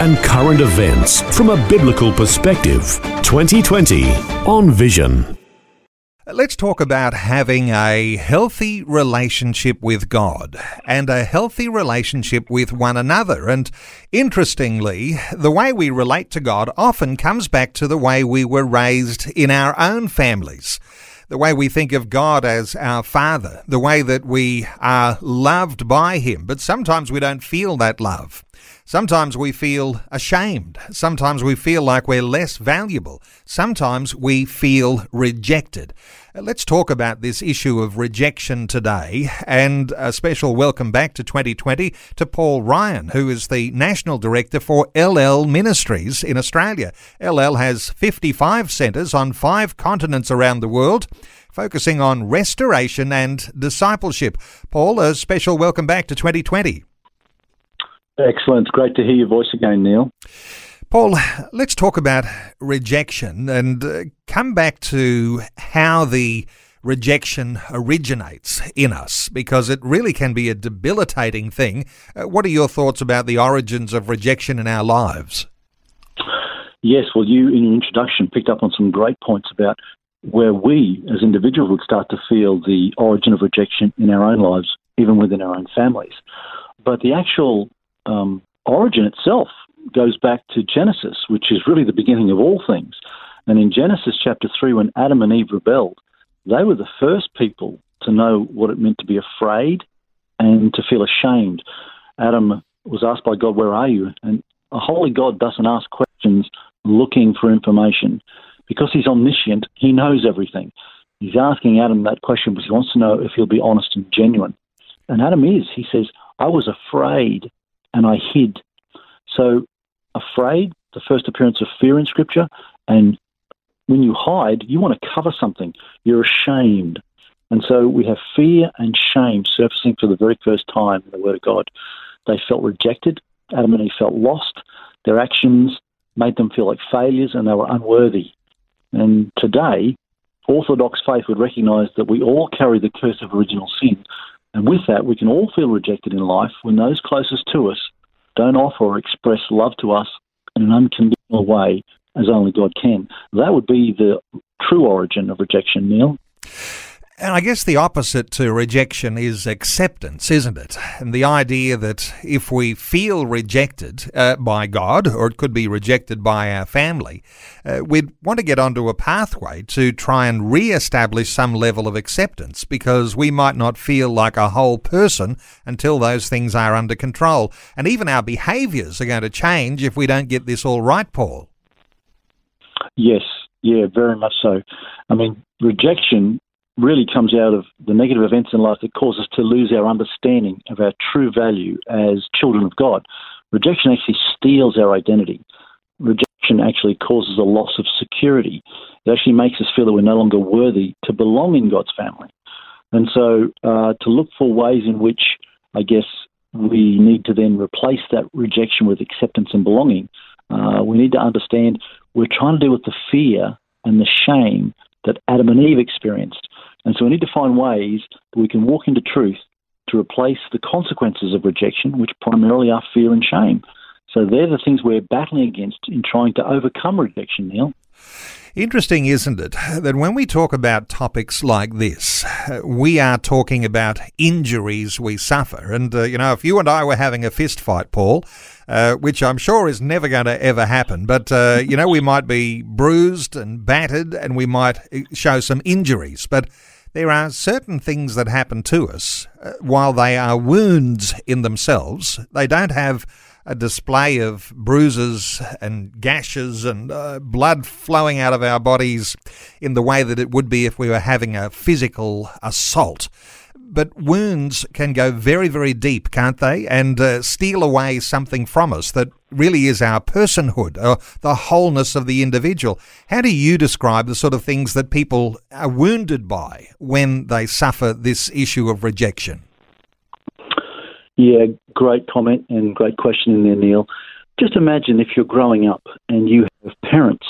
and current events from a biblical perspective. 2020 on Vision. Let's talk about having a healthy relationship with God and a healthy relationship with one another. And interestingly, the way we relate to God often comes back to the way we were raised in our own families the way we think of God as our Father, the way that we are loved by Him, but sometimes we don't feel that love. Sometimes we feel ashamed. Sometimes we feel like we're less valuable. Sometimes we feel rejected. Let's talk about this issue of rejection today and a special welcome back to 2020 to Paul Ryan, who is the National Director for Ellel Ministries in Australia. Ellel has 55 centres on five continents around the world focusing on restoration and discipleship. Paul, a special welcome back to 2020. Excellent. Great to hear your voice again, Neil. Paul, let's talk about rejection and uh, come back to how the rejection originates in us because it really can be a debilitating thing. Uh, what are your thoughts about the origins of rejection in our lives? Yes, well, you in your introduction picked up on some great points about where we as individuals would start to feel the origin of rejection in our own lives, even within our own families. But the actual um, origin itself goes back to Genesis, which is really the beginning of all things. And in Genesis chapter 3, when Adam and Eve rebelled, they were the first people to know what it meant to be afraid and to feel ashamed. Adam was asked by God, Where are you? And a holy God doesn't ask questions looking for information. Because he's omniscient, he knows everything. He's asking Adam that question because he wants to know if he'll be honest and genuine. And Adam is. He says, I was afraid and I hid. So, afraid, the first appearance of fear in Scripture, and when you hide, you want to cover something. You're ashamed. And so we have fear and shame surfacing for the very first time in the Word of God. They felt rejected. Adam and Eve felt lost. Their actions made them feel like failures and they were unworthy. And today, Orthodox faith would recognize that we all carry the curse of original sin and with that, we can all feel rejected in life when those closest to us don't offer or express love to us in an unconditional way as only God can. That would be the true origin of rejection, Neil. And I guess the opposite to rejection is acceptance, isn't it? And the idea that if we feel rejected uh, by God, or it could be rejected by our family, uh, we'd want to get onto a pathway to try and re establish some level of acceptance because we might not feel like a whole person until those things are under control. And even our behaviours are going to change if we don't get this all right, Paul. Yes, yeah, very much so. I mean, rejection really comes out of the negative events in life that cause us to lose our understanding of our true value as children of God. Rejection actually steals our identity. Rejection actually causes a loss of security. It actually makes us feel that we're no longer worthy to belong in God's family. And so uh, to look for ways in which, I guess, we need to then replace that rejection with acceptance and belonging, uh, we need to understand we're trying to deal with the fear and the shame that Adam and Eve experienced. And so we need to find ways that we can walk into truth to replace the consequences of rejection, which primarily are fear and shame. So they're the things we're battling against in trying to overcome rejection, Neil. Interesting, isn't it, that when we talk about topics like this, we are talking about injuries we suffer. And, uh, you know, if you and I were having a fist fight, Paul, uh, which I'm sure is never going to ever happen, but, uh, you know, we might be bruised and battered and we might uh, show some injuries. But there are certain things that happen to us, uh, while they are wounds in themselves, they don't have a display of bruises and gashes and uh, blood flowing out of our bodies in the way that it would be if we were having a physical assault. But wounds can go very, very deep, can't they? And uh, steal away something from us that really is our personhood, or the wholeness of the individual. How do you describe the sort of things that people are wounded by when they suffer this issue of rejection? Yeah, great comment and great question in there, Neil. Just imagine if you're growing up and you have parents,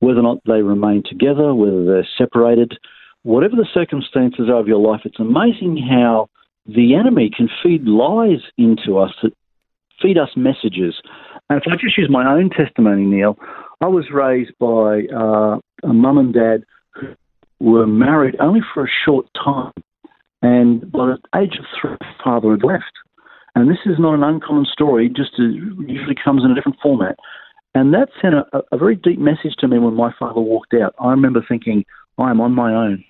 whether or not they remain together, whether they're separated, whatever the circumstances are of your life, it's amazing how the enemy can feed lies into us that feed us messages. And if I just use my own testimony, Neil, I was raised by uh, a mum and dad who were married only for a short time. And by the age of three, father had left. And this is not an uncommon story, just usually comes in a different format. And that sent a, a very deep message to me when my father walked out. I remember thinking, I am on my own.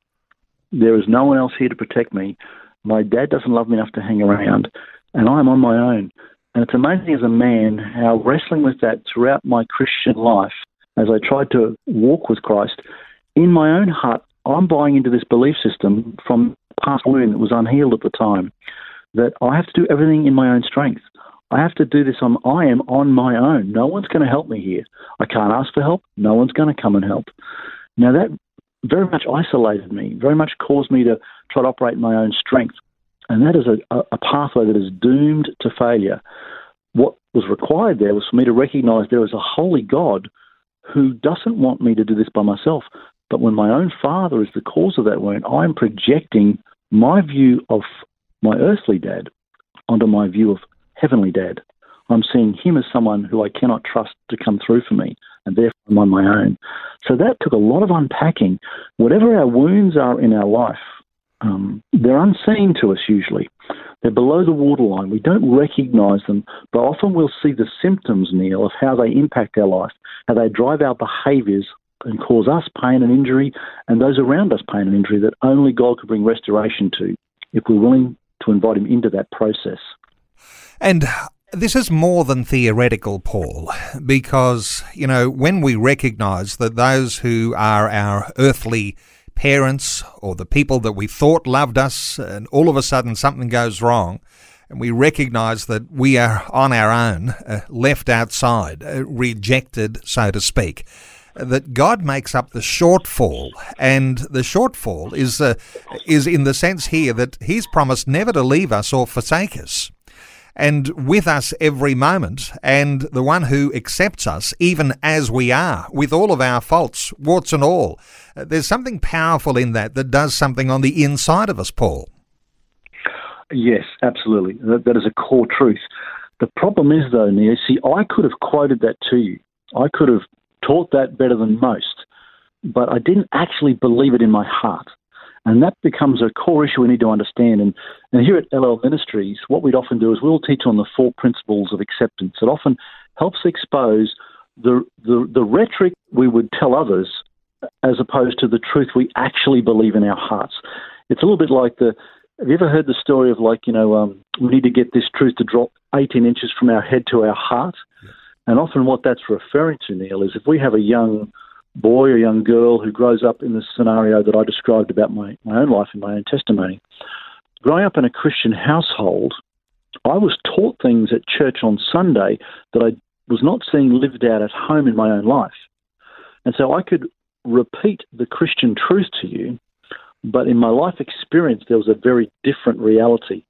There is no one else here to protect me. My dad doesn't love me enough to hang around, and I'm on my own. And it's amazing as a man how wrestling with that throughout my Christian life, as I tried to walk with Christ, in my own heart, I'm buying into this belief system from past wound that was unhealed at the time, that I have to do everything in my own strength. I have to do this on I am on my own. No one's going to help me here. I can't ask for help. No one's going to come and help. Now that very much isolated me, very much caused me to try to operate my own strength. And that is a, a pathway that is doomed to failure. What was required there was for me to recognize there is a holy God who doesn't want me to do this by myself. But when my own father is the cause of that wound, I'm projecting my view of my earthly dad onto my view of heavenly dad. I'm seeing him as someone who I cannot trust to come through for me, and therefore I'm on my own. So that took a lot of unpacking. Whatever our wounds are in our life, um, they're unseen to us usually. They're below the waterline. We don't recognize them, but often we'll see the symptoms, Neil, of how they impact our life, how they drive our behaviours and cause us pain and injury, and those around us pain and injury that only God could bring restoration to if we're willing to invite Him into that process. And this is more than theoretical, Paul, because, you know, when we recognize that those who are our earthly parents or the people that we thought loved us, and all of a sudden something goes wrong, and we recognize that we are on our own, uh, left outside, uh, rejected, so to speak, that God makes up the shortfall, and the shortfall is uh, is in the sense here that He's promised never to leave us or forsake us and with us every moment, and the one who accepts us even as we are, with all of our faults, warts and all. Uh, there's something powerful in that that does something on the inside of us, Paul. Yes, absolutely. that, that is a core truth. The problem is, though, Nia, see, I could have quoted that to you. I could have taught that better than most, but I didn't actually believe it in my heart. And that becomes a core issue we need to understand. And, and here at Ellel Ministries, what we'd often do is we'll teach on the four principles of acceptance. It often helps expose the, the, the rhetoric we would tell others as opposed to the truth we actually believe in our hearts. It's a little bit like the. Have you ever heard the story of like you know um, we need to get this truth to drop 18 inches from our head to our heart, and often what that's referring to, Neil, is if we have a young boy or young girl who grows up in the scenario that I described about my, my own life and my own testimony. Growing up in a Christian household, I was taught things at church on Sunday that I was not seeing lived out at home in my own life. And so I could repeat the Christian truth to you, but in my life experience, there was a very different reality.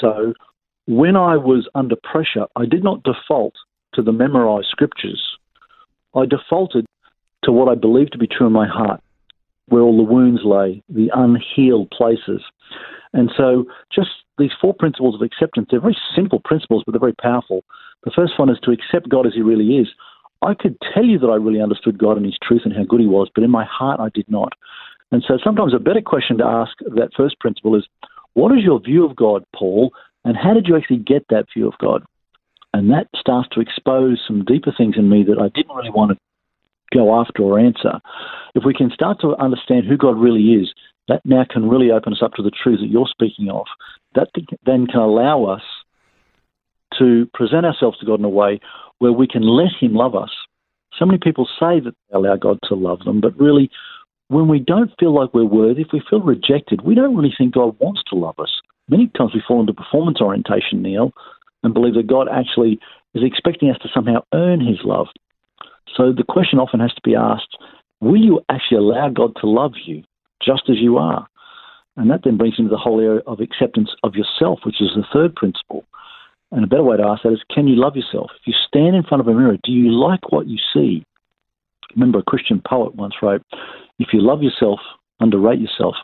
So when I was under pressure, I did not default to the memorized scriptures. I defaulted to what I believe to be true in my heart, where all the wounds lay, the unhealed places. And so, just these four principles of acceptance, they're very simple principles, but they're very powerful. The first one is to accept God as He really is. I could tell you that I really understood God and His truth and how good He was, but in my heart I did not. And so, sometimes a better question to ask that first principle is, What is your view of God, Paul, and how did you actually get that view of God? And that starts to expose some deeper things in me that I didn't really want to go after or answer. If we can start to understand who God really is, that now can really open us up to the truths that you're speaking of. That then can allow us to present ourselves to God in a way where we can let Him love us. So many people say that they allow God to love them, but really, when we don't feel like we're worthy, if we feel rejected, we don't really think God wants to love us. Many times we fall into performance orientation, Neil, and believe that God actually is expecting us to somehow earn his love. So the question often has to be asked will you actually allow God to love you just as you are? And that then brings into the whole area of acceptance of yourself, which is the third principle. And a better way to ask that is can you love yourself? If you stand in front of a mirror, do you like what you see? Remember, a Christian poet once wrote, If you love yourself, underrate yourself.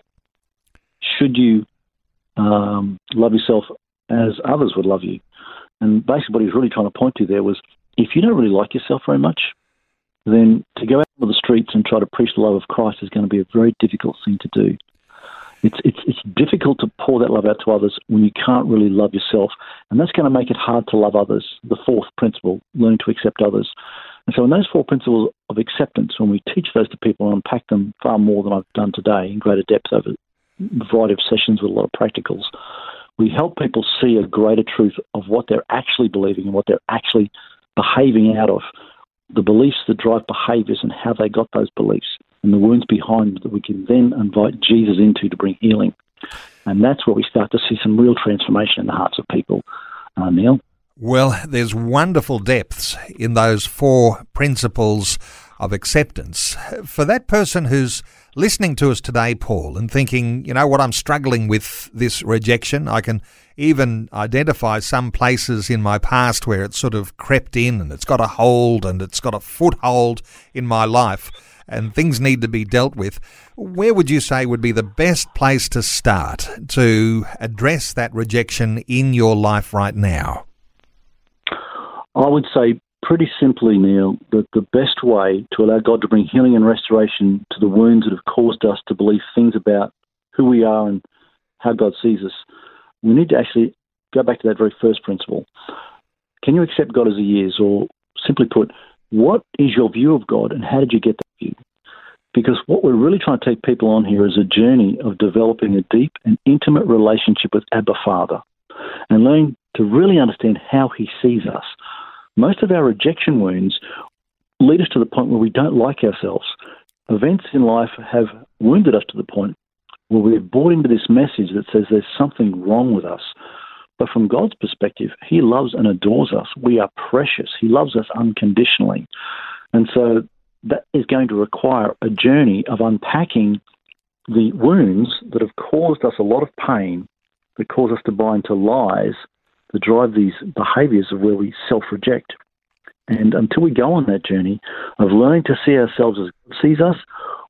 Should you um, love yourself as others would love you? And basically, what he was really trying to point to there was if you don't really like yourself very much, then to go out on the streets and try to preach the love of Christ is going to be a very difficult thing to do. It's, it's, it's difficult to pour that love out to others when you can't really love yourself. And that's going to make it hard to love others. The fourth principle, learn to accept others. And so, in those four principles of acceptance, when we teach those to people and unpack them far more than I've done today in greater depth over a variety of sessions with a lot of practicals, we help people see a greater truth of what they're actually believing and what they're actually behaving out of, the beliefs that drive behaviors and how they got those beliefs, and the wounds behind that we can then invite Jesus into to bring healing. And that's where we start to see some real transformation in the hearts of people, uh, Neil. Well, there's wonderful depths in those four principles of acceptance. For that person who's listening to us today, Paul, and thinking, you know what, I'm struggling with this rejection. I can even identify some places in my past where it's sort of crept in and it's got a hold and it's got a foothold in my life and things need to be dealt with. Where would you say would be the best place to start to address that rejection in your life right now? I would say pretty simply, Neil, that the best way to allow God to bring healing and restoration to the wounds that have caused us to believe things about who we are and how God sees us, we need to actually go back to that very first principle. Can you accept God as He is? Or simply put, what is your view of God and how did you get that view? Because what we're really trying to take people on here is a journey of developing a deep and intimate relationship with Abba Father and learning to really understand how He sees us most of our rejection wounds lead us to the point where we don't like ourselves. Events in life have wounded us to the point where we've bought into this message that says there's something wrong with us. But from God's perspective, He loves and adores us. We are precious. He loves us unconditionally. And so that is going to require a journey of unpacking the wounds that have caused us a lot of pain, that cause us to buy into lies that drive these behaviors of where we self reject. And until we go on that journey of learning to see ourselves as God sees us,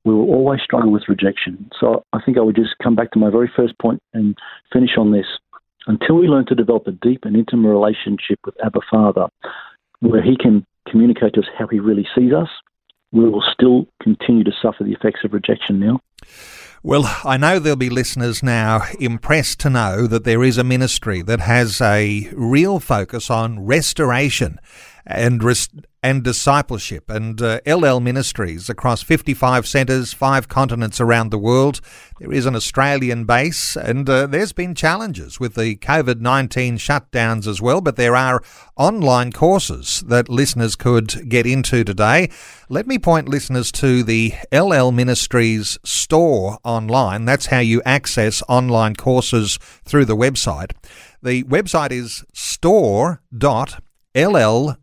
we will always struggle with rejection. So I think I would just come back to my very first point and finish on this. Until we learn to develop a deep and intimate relationship with Abba Father, where He can communicate to us how He really sees us, we will still continue to suffer the effects of rejection now. Well, I know there'll be listeners now impressed to know that there is a ministry that has a real focus on restoration and and discipleship and uh, Ellel Ministries across 55 centres, five continents around the world. There is an Australian base, and uh, there's been challenges with the COVID 19 shutdowns as well, but there are online courses that listeners could get into today. Let me point listeners to the Ellel Ministries store online. That's how you access online courses through the website. The website is store.com ll.org.au.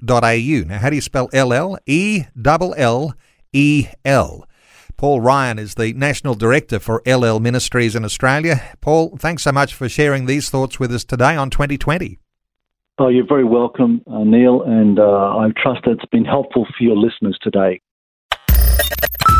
Now, how do you spell Ellel? E L L E L. Paul Ryan is the National Director for Ellel Ministries in Australia. Paul, thanks so much for sharing these thoughts with us today on 2020. Oh, you're very welcome, uh, Neil, and uh, I trust it's been helpful for your listeners today.